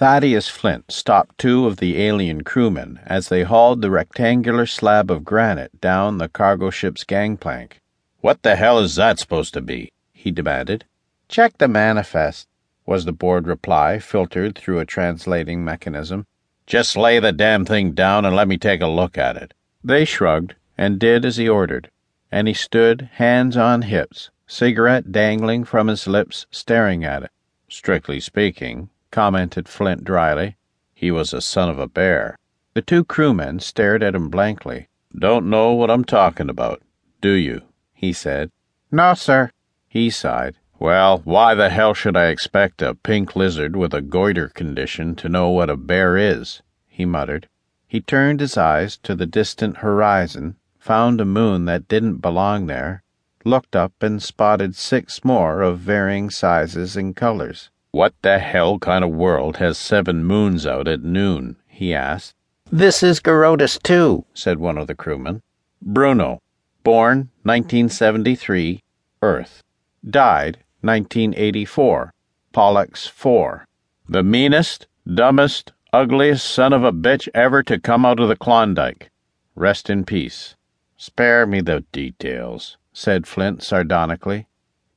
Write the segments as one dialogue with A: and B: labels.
A: Thaddeus Flint stopped two of the alien crewmen as they hauled the rectangular slab of granite down the cargo ship's gangplank.
B: What the hell is that supposed to be? he demanded.
A: Check the manifest, was the bored reply, filtered through a translating mechanism.
B: Just lay the damn thing down and let me take a look at it.
A: They shrugged and did as he ordered, and he stood, hands on hips, cigarette dangling from his lips, staring at it.
B: Strictly speaking, commented Flint dryly. He was a son of a bear.
A: The two crewmen stared at him blankly.
B: Don't know what I'm talking about, do you? he said.
A: No, sir.
B: He sighed. Well, why the hell should I expect a pink lizard with a goiter condition to know what a bear is? he muttered. He turned his eyes to the distant horizon, found a moon that didn't belong there, looked up and spotted six more of varying sizes and colors. What the hell kind of world has seven moons out at noon? he asked.
A: This is Garotus 2, said one of the crewmen.
B: Bruno, born 1973, Earth.
A: Died 1984, Pollux 4.
B: The meanest, dumbest, ugliest son of a bitch ever to come out of the Klondike. Rest in peace.
A: Spare me the details, said Flint sardonically.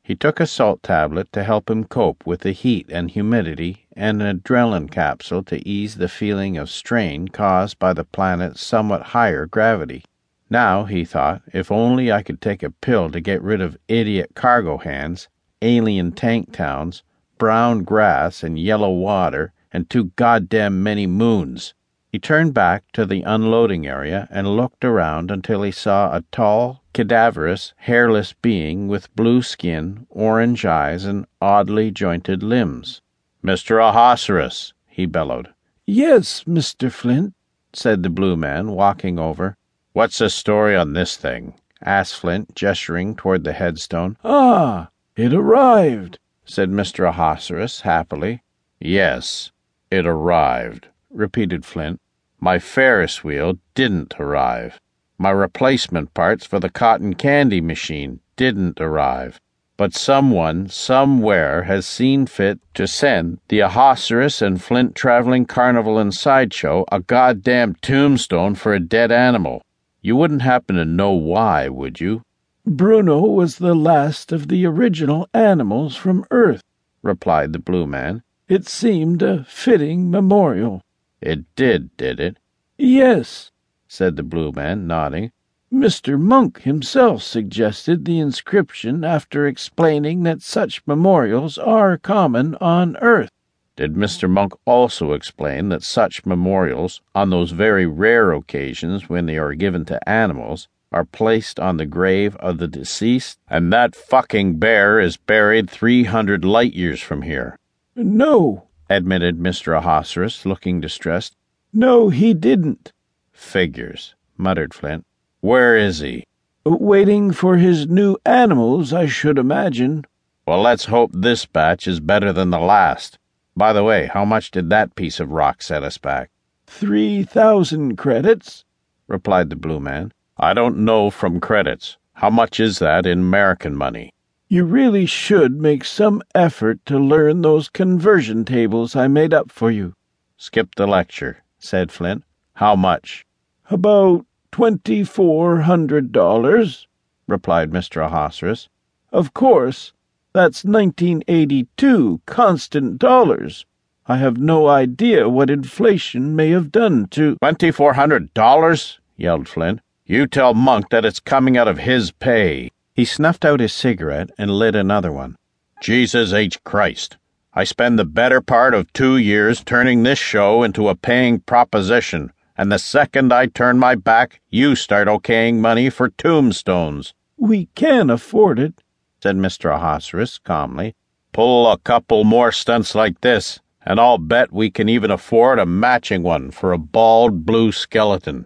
A: He took a salt tablet to help him cope with the heat and humidity, and an adrenaline capsule to ease the feeling of strain caused by the planet's somewhat higher gravity. Now, he thought, if only I could take a pill to get rid of idiot cargo hands, alien tank towns, brown grass and yellow water, and too goddamn many moons. He turned back to the unloading area and looked around until he saw a tall, cadaverous, hairless being with blue skin, orange eyes, and oddly jointed limbs.
B: Mr. Ahasuerus, he bellowed.
C: Yes, Mr. Flint,
A: said the blue man, walking over.
B: What's the story on this thing?
A: asked Flint, gesturing toward the headstone.
C: Ah, it arrived,
A: said Mr. Ahasuerus happily.
B: Yes, it arrived, repeated Flint. My Ferris wheel didn't arrive. My replacement parts for the cotton candy machine didn't arrive. But someone, somewhere, has seen fit to send the Ahasuerus and Flint Traveling Carnival and Sideshow a goddamn tombstone for a dead animal. You wouldn't happen to know why, would you?
C: Bruno was the last of the original animals from Earth, replied the blue man. It seemed a fitting memorial.
B: It did, did it?
C: Yes,
A: said the blue man, nodding.
C: Mr. Monk himself suggested the inscription after explaining that such memorials are common on Earth.
B: Did Mr. Monk also explain that such memorials, on those very rare occasions when they are given to animals, are placed on the grave of the deceased, and that fucking bear is buried three hundred light years from here?
C: No,
A: admitted Mr. Ahasuerus, looking distressed.
C: No, he didn't.
B: Figures, muttered Flint. Where is he?
C: Waiting for his new animals, I should imagine.
B: Well, let's hope this batch is better than the last. By the way, how much did that piece of rock set us back?
C: Three thousand credits,
B: replied the blue man. I don't know from credits. How much is that in American money?
C: You really should make some effort to learn those conversion tables I made up for you.
B: Skip the lecture, said Flint. How much?
C: About twenty-four hundred dollars, replied Mr. Ahasuerus. Of course, that's 1982 constant dollars. I have no idea what inflation may have done to.
B: Twenty-four hundred dollars? yelled Flint. You tell Monk that it's coming out of his pay.
A: He snuffed out his cigarette and lit another one.
B: Jesus H. Christ. I spend the better part of two years turning this show into a paying proposition, and the second I turn my back, you start okaying money for tombstones.
C: We can afford it,
A: said Mr. Ahasuerus calmly.
B: Pull a couple more stunts like this, and I'll bet we can even afford a matching one for a bald blue skeleton.